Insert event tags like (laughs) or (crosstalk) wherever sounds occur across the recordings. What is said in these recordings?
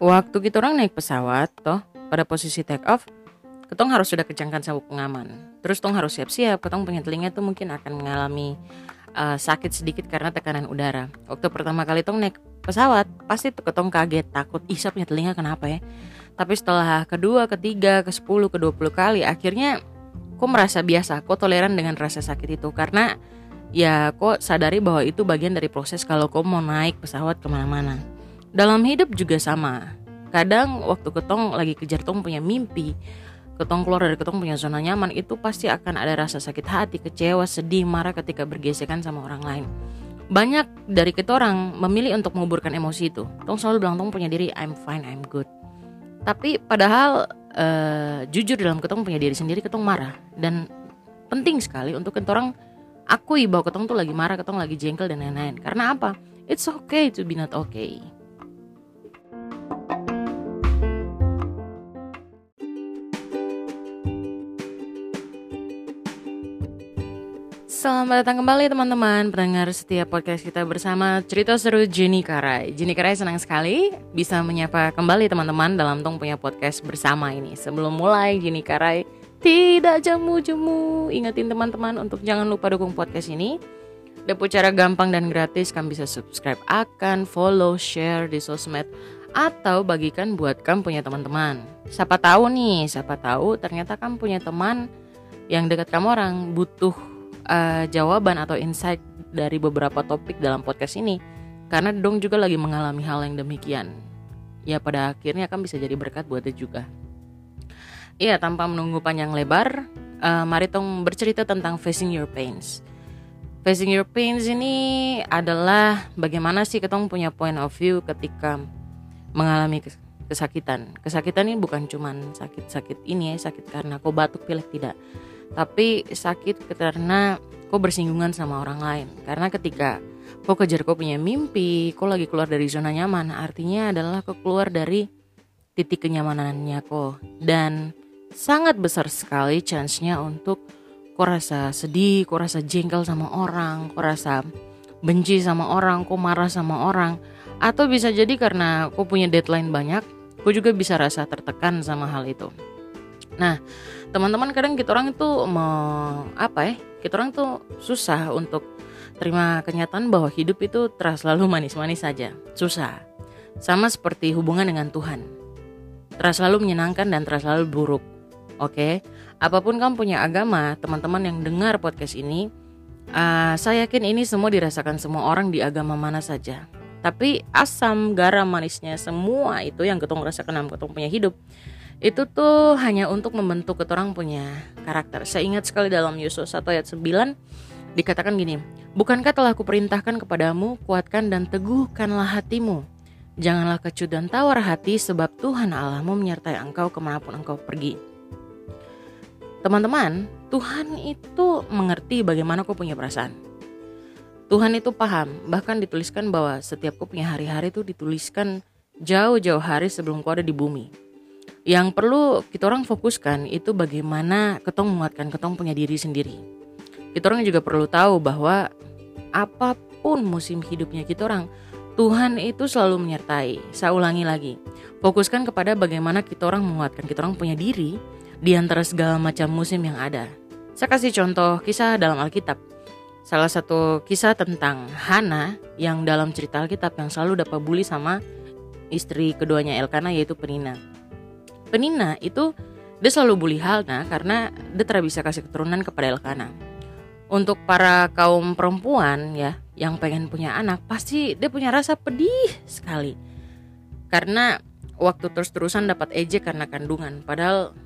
Waktu kita orang naik pesawat, toh pada posisi take off, ketong harus sudah kencangkan sabuk pengaman. Terus tong harus siap-siap, ketong punya telinga tuh mungkin akan mengalami uh, sakit sedikit karena tekanan udara. Waktu pertama kali tong naik pesawat, pasti ketong kaget, takut, ih punya telinga kenapa ya? Tapi setelah kedua, ketiga, ke sepuluh, ke dua puluh kali, akhirnya kok merasa biasa, kok toleran dengan rasa sakit itu karena ya kok sadari bahwa itu bagian dari proses kalau kau mau naik pesawat ke mana-mana. Dalam hidup juga sama. Kadang waktu ketong lagi kejar tong punya mimpi, ketong keluar dari ketong punya zona nyaman itu pasti akan ada rasa sakit hati, kecewa, sedih, marah ketika bergesekan sama orang lain. Banyak dari kita orang memilih untuk menguburkan emosi itu. Tong selalu bilang tong punya diri I'm fine, I'm good. Tapi padahal uh, jujur dalam ketong punya diri sendiri ketong marah dan penting sekali untuk kita orang akui bahwa ketong tuh lagi marah, ketong lagi jengkel dan lain-lain. Karena apa? It's okay to be not okay. Selamat datang kembali teman-teman pendengar setiap podcast kita bersama cerita seru Jenny Karai. Jenny Karai senang sekali bisa menyapa kembali teman-teman dalam Tong punya podcast bersama ini. Sebelum mulai Jenny Karai tidak jamu-jamu ingetin teman-teman untuk jangan lupa dukung podcast ini. Dapat cara gampang dan gratis kamu bisa subscribe akan follow share di sosmed atau bagikan buat kamu punya teman-teman. Siapa tahu nih, siapa tahu ternyata kamu punya teman yang dekat kamu orang butuh uh, jawaban atau insight dari beberapa topik dalam podcast ini karena dong juga lagi mengalami hal yang demikian ya pada akhirnya akan bisa jadi berkat buat dia juga Iya tanpa menunggu panjang lebar uh, mari tong bercerita tentang facing your pains. Facing your pains ini adalah bagaimana sih ketong punya point of view ketika mengalami kesakitan. Kesakitan ini bukan cuman sakit-sakit ini ya sakit karena kau batuk pilek tidak. Tapi sakit karena kau bersinggungan sama orang lain. Karena ketika kau kejar kau punya mimpi kau lagi keluar dari zona nyaman artinya adalah kau keluar dari titik kenyamanannya kau. Dan sangat besar sekali chance-nya untuk kau rasa sedih kau rasa jengkel sama orang kau rasa benci sama orang kau marah sama orang. Atau bisa jadi karena kau punya deadline banyak kau juga bisa rasa tertekan sama hal itu. Nah teman-teman kadang kita orang itu mau apa ya kita orang tuh susah untuk terima kenyataan bahwa hidup itu terus selalu manis-manis saja. Susah. Sama seperti hubungan dengan Tuhan. Terus selalu menyenangkan dan terus selalu buruk oke apa pun kamu punya agama teman-teman yang dengar podcast ini uh, saya yakin ini semua dirasakan semua orang di agama mana saja tapi asam garam manisnya semua itu yang ketong rasakan dalam ketong punya hidup itu tuh hanya untuk membentuk ketorang punya karakter. Saya ingat sekali dalam Yusuf 1 ayat 9 dikatakan gini, Bukankah telah kuperintahkan kepadamu, kuatkan dan teguhkanlah hatimu. Janganlah kecut dan tawar hati sebab Tuhan Allahmu menyertai engkau ke mana pun engkau pergi. Teman-teman, Tuhan itu mengerti bagaimana kau punya perasaan. Tuhan itu paham, bahkan dituliskan bahwa setiap kau punya hari-hari itu dituliskan jauh-jauh hari sebelum kau ada di bumi yang perlu kita orang fokuskan itu bagaimana ketong menguatkan ketong punya diri sendiri. Kita orang juga perlu tahu bahwa apa pun musim hidupnya kita orang, Tuhan itu selalu menyertai. Saya ulangi lagi, fokuskan kepada bagaimana kita orang menguatkan kita orang punya diri di antara segala macam musim yang ada. Saya kasih contoh kisah dalam Alkitab. Salah satu kisah tentang Hana yang dalam cerita Alkitab yang selalu dapat bully sama istri keduanya Elkana yaitu Penina. Penina itu dia selalu bully Halna karena dia tidak bisa kasih keturunan kepada Elkana. Untuk para kaum perempuan ya yang pengen punya anak pasti dia punya rasa pedih sekali. Karena waktu terus-terusan dapat ejek karena kandungan padahal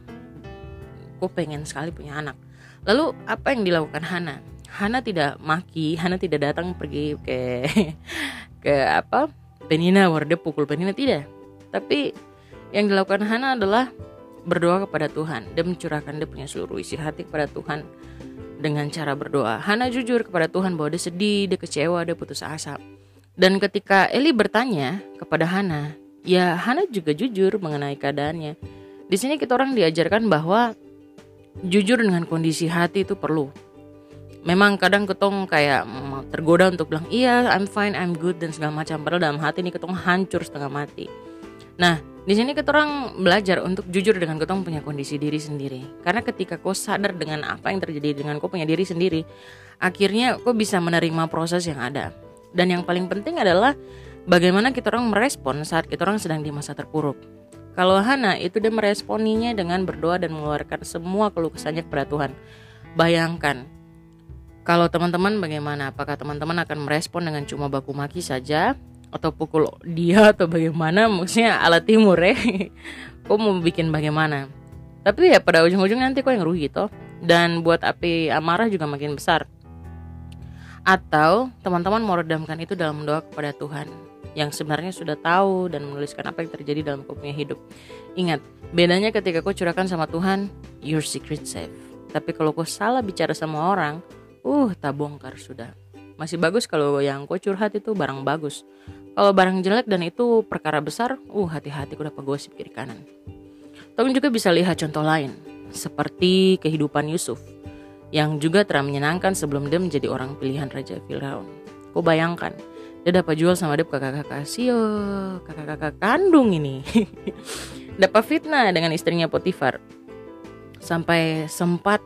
aku pengen sekali punya anak. Lalu apa yang dilakukan Hana? Hana tidak maki, Hana tidak datang pergi ke (laughs) ke apa? Penina, dia pukul Penina tidak. Tapi yang dilakukan Hana adalah berdoa kepada Tuhan. Dia mencurahkan dia punya seluruh isi hati kepada Tuhan dengan cara berdoa. Hana jujur kepada Tuhan bahwa dia sedih, dia kecewa, dia putus asa. Dan ketika Eli bertanya kepada Hana, ya Hana juga jujur mengenai keadaannya. Di sini kita orang diajarkan bahwa jujur dengan kondisi hati itu perlu. memang kadang ketong kayak tergoda untuk bilang iya I'm fine I'm good dan segala macam. Padahal dalam hati ini ketong hancur setengah mati. Nah di sini ketorang belajar untuk jujur dengan ketong punya kondisi diri sendiri. Karena ketika kau sadar dengan apa yang terjadi dengan kau punya diri sendiri akhirnya kau bisa menerima proses yang ada. Dan yang paling penting adalah bagaimana kita orang merespon saat kita orang sedang di masa terpuruk kalau Hana itu dia meresponinya dengan berdoa dan mengeluarkan semua keluh kesahnya kepada Tuhan bayangkan kalau teman-teman bagaimana? Apakah teman-teman akan merespon dengan cuma baku maki saja atau pukul dia atau bagaimana? Maksudnya ala timur ya. (laughs) kok mau bikin bagaimana? Tapi ya pada ujung-ujung nanti kok yang rugi toh. Dan buat api amarah juga makin besar. Atau teman-teman mau redamkan itu dalam doa kepada Tuhan yang sebenarnya sudah tahu dan menuliskan apa yang terjadi dalam kau hidup. Ingat, bedanya ketika kau curahkan sama Tuhan, your secret safe. Tapi kalau kau salah bicara sama orang, uh tak bongkar sudah masih bagus kalau yang kau curhat itu barang bagus kalau barang jelek dan itu perkara besar uh hati-hati udah pegosip kiri kanan Tapi juga bisa lihat contoh lain seperti kehidupan Yusuf yang juga telah menyenangkan sebelum dia menjadi orang pilihan Raja Firaun. Kau bayangkan, dia dapat jual sama dia kakak-kakak. Sio, kakak-kakak kandung ini. (laughs) dapat fitnah dengan istrinya Potifar. Sampai sempat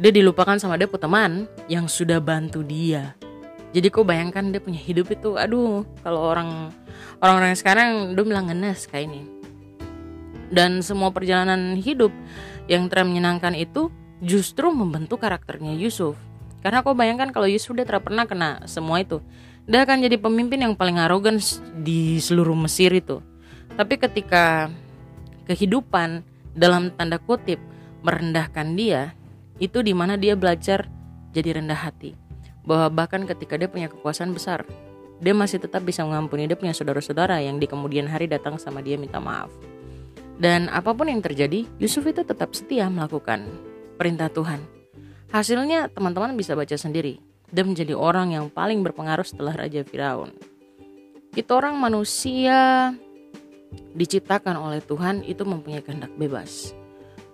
dia dilupakan sama dia teman yang sudah bantu dia. Jadi kok bayangkan dia punya hidup itu aduh kalau orang orang-orang sekarang dia bilang ngenes kayak ini. Dan semua perjalanan hidup yang ter menyenangkan itu justru membentuk karakternya Yusuf. Karena kau bayangkan kalau Yusuf dia pernah kena semua itu dia akan jadi pemimpin yang paling arogan di seluruh Mesir itu tapi ketika kehidupan dalam tanda kutip merendahkan dia itu di mana dia belajar jadi rendah hati. Bahwa bahkan ketika dia punya kekuasaan besar, dia masih tetap bisa mengampuni dia punya saudara-saudara yang di kemudian hari datang sama dia minta maaf. Dan apa pun yang terjadi, Yusuf itu tetap setia melakukan perintah Tuhan. Hasilnya teman-teman bisa baca sendiri. Dia menjadi orang yang paling berpengaruh setelah Raja Firaun. Kita orang manusia diciptakan oleh Tuhan itu mempunyai kehendak bebas.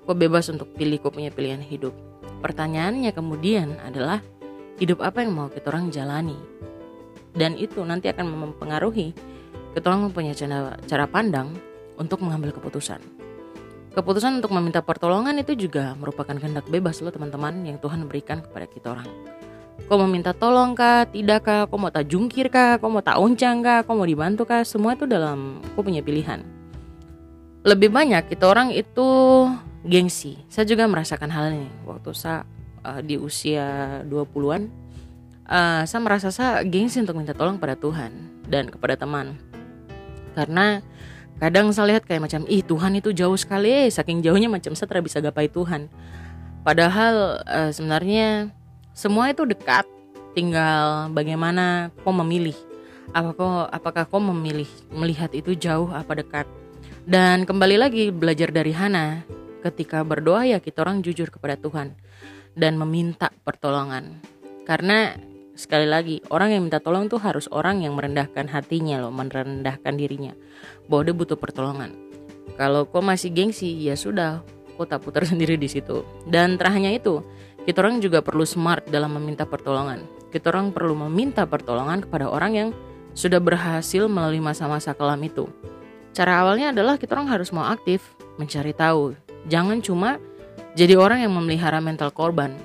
Kau bebas untuk pilih kau punya pilihan hidup. Pertanyaannya kemudian adalah hidup apa yang mau kita orang jalani. Dan itu nanti akan mempengaruhi kita orang mempunyai cara, cara pandang untuk mengambil keputusan. Keputusan untuk meminta pertolongan itu juga merupakan kehendak bebas loh teman-teman yang Tuhan berikan kepada kita orang. Kau mau minta tolong kah, tidak kah, kau mau tak jungkir kah, kau mau tak oncang kah, kau mau dibantu kah, semua itu dalam kau punya pilihan. Lebih banyak kita orang itu gengsi. Saya juga merasakan hal ini waktu saya uh, di usia 20-an. Uh, saya merasa saya gengsi untuk minta tolong pada Tuhan dan kepada teman. Karena kadang saya lihat kayak macam ih Tuhan itu jauh sekali, eh, saking jauhnya macam saya tidak bisa gapai Tuhan. Padahal uh, sebenarnya semua itu dekat, tinggal bagaimana kau memilih. Apakah apakah kau memilih melihat itu jauh apa dekat? Dan kembali lagi belajar dari Hana, ketika berdoa ya kita orang jujur kepada Tuhan dan meminta pertolongan. Karena sekali lagi orang yang minta tolong tuh harus orang yang merendahkan hatinya loh, merendahkan dirinya bahwa dia butuh pertolongan. Kalau kau masih gengsi ya sudah, kau tak putar (laughs) sendiri di situ. Dan terakhirnya itu, kita orang juga perlu smart dalam meminta pertolongan. Kita orang perlu meminta pertolongan kepada orang yang sudah berhasil melalui masa-masa kelam itu. Cara awalnya adalah kita orang harus mau aktif mencari tahu Jangan cuma jadi orang yang memelihara mental korban.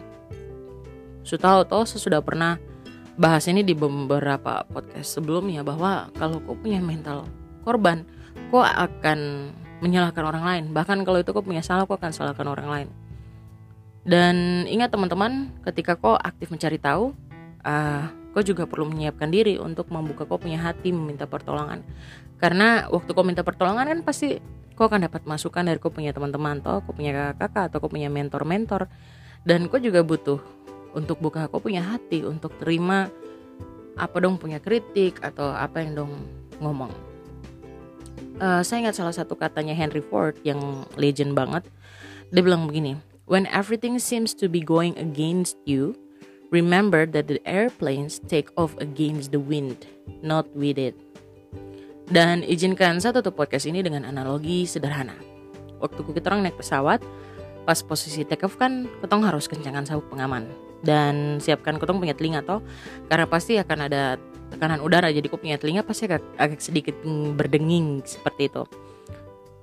Tahu saya sudah pernah bahas ini di beberapa podcast sebelumnya bahwa kalau kau punya mental korban, kau akan menyalahkan orang lain. Bahkan kalau itu kau punya salah, kau akan salahkan orang lain. Dan ingat teman-teman, ketika kau aktif mencari tahu, uh, kau juga perlu menyiapkan diri untuk membuka kau punya hati meminta pertolongan. Karena waktu kau minta pertolongan kan pasti kau akan dapat masukan dari kau punya teman-teman atau kau punya kakak-kakak atau kau punya mentor-mentor. Dan kau juga butuh untuk buka kau punya hati untuk terima apa dong punya kritik atau apa yang dong ngomong. Uh, saya ingat salah satu katanya Henry Ford yang legend banget. Dia bilang begini when everything seems to be going against you remember that the airplanes take off against the wind not with it dan izinkan saya tutup podcast ini dengan analogi sederhana. Waktu kita orang naik pesawat, pas posisi take off kan ketong harus kencangan sabuk pengaman. dan siapkan ketong punya telinga toh karena pasti akan ada tekanan udara jadi kau punya telinga pasti agak, agak sedikit berdenging seperti itu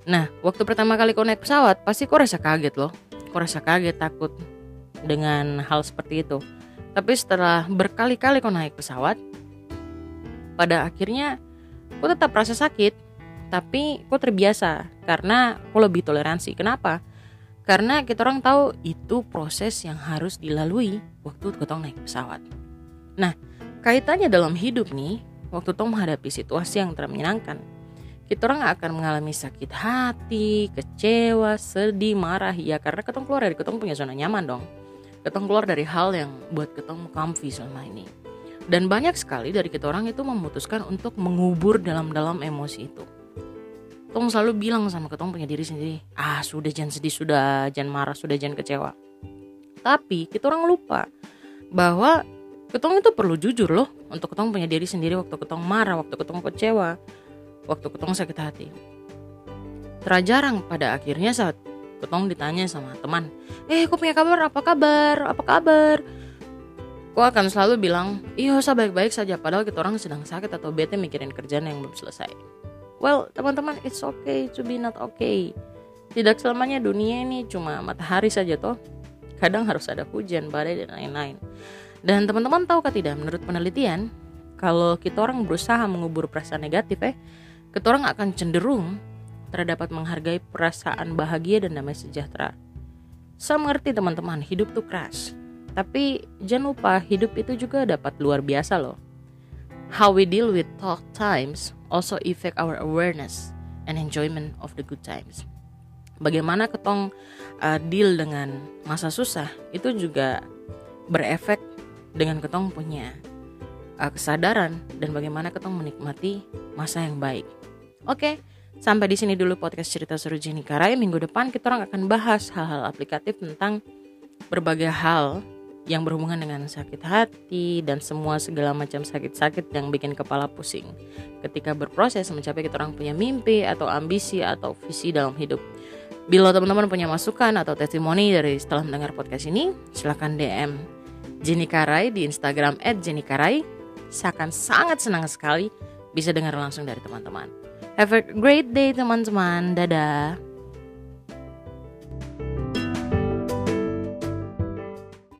nah waktu pertama kali kau naik pesawat pasti kau rasa kaget loh kau rasa kaget takut dengan hal seperti itu. Tapi setelah berkali-kali kau naik pesawat pada akhirnya kau tetap rasa sakit tapi kau terbiasa karena kau lebih toleransi. Kenapa? Karena kita orang tahu itu proses yang harus dilalui waktu kita naik pesawat. Nah, kaitannya dalam hidup nih, waktu tong menghadapi situasi yang tidak menyenangkan, kita orang akan mengalami sakit hati, kecewa, sedih, marah, ya karena ketong keluar dari ketong punya zona nyaman dong. Ketong keluar dari hal yang buat ketong comfy selama ini. Dan banyak sekali dari kita orang itu memutuskan untuk mengubur dalam-dalam emosi itu Tong selalu bilang sama ketong punya diri sendiri, ah sudah jangan sedih, sudah jangan marah, sudah jangan kecewa. Tapi kita orang lupa bahwa ketong itu perlu jujur loh untuk ketong punya diri sendiri waktu ketong marah, waktu ketong kecewa, waktu ketong sakit hati. Terajarang pada akhirnya saat ketong ditanya sama teman, eh kok punya kabar, apa kabar, apa kabar? Kau akan selalu bilang, iya saya baik-baik saja padahal kita orang sedang sakit atau bete mikirin kerjaan yang belum selesai. Well, teman-teman, it's okay to be not okay. Tidak selamanya dunia ini cuma matahari saja toh. Kadang harus ada hujan, badai, dan lain-lain. Dan teman-teman tahu kah tidak, menurut penelitian, kalau kita orang berusaha mengubur perasaan negatif eh, kita orang akan cenderung terdapat menghargai perasaan bahagia dan damai sejahtera. Saya mengerti teman-teman, hidup tuh keras. Tapi jangan lupa hidup itu juga dapat luar biasa loh. How we deal with tough times also affect our awareness and enjoyment of the good times. Bagaimana ketong uh, deal dengan masa susah itu juga berefek dengan ketong punya uh, kesadaran dan bagaimana ketong menikmati masa yang baik. Oke, sampai di sini dulu podcast cerita seru Jenny Karai. Minggu depan kita orang akan bahas hal-hal aplikatif tentang berbagai hal yang berhubungan dengan sakit hati dan semua segala macam sakit-sakit yang bikin kepala pusing ketika berproses mencapai kita orang punya mimpi atau ambisi atau visi dalam hidup. Bila teman-teman punya masukan atau testimoni dari setelah mendengar podcast ini, silahkan DM Jenny Karai di Instagram @jennykarai. Saya akan sangat senang sekali bisa dengar langsung dari teman-teman. Have a great day teman-teman. Dadah.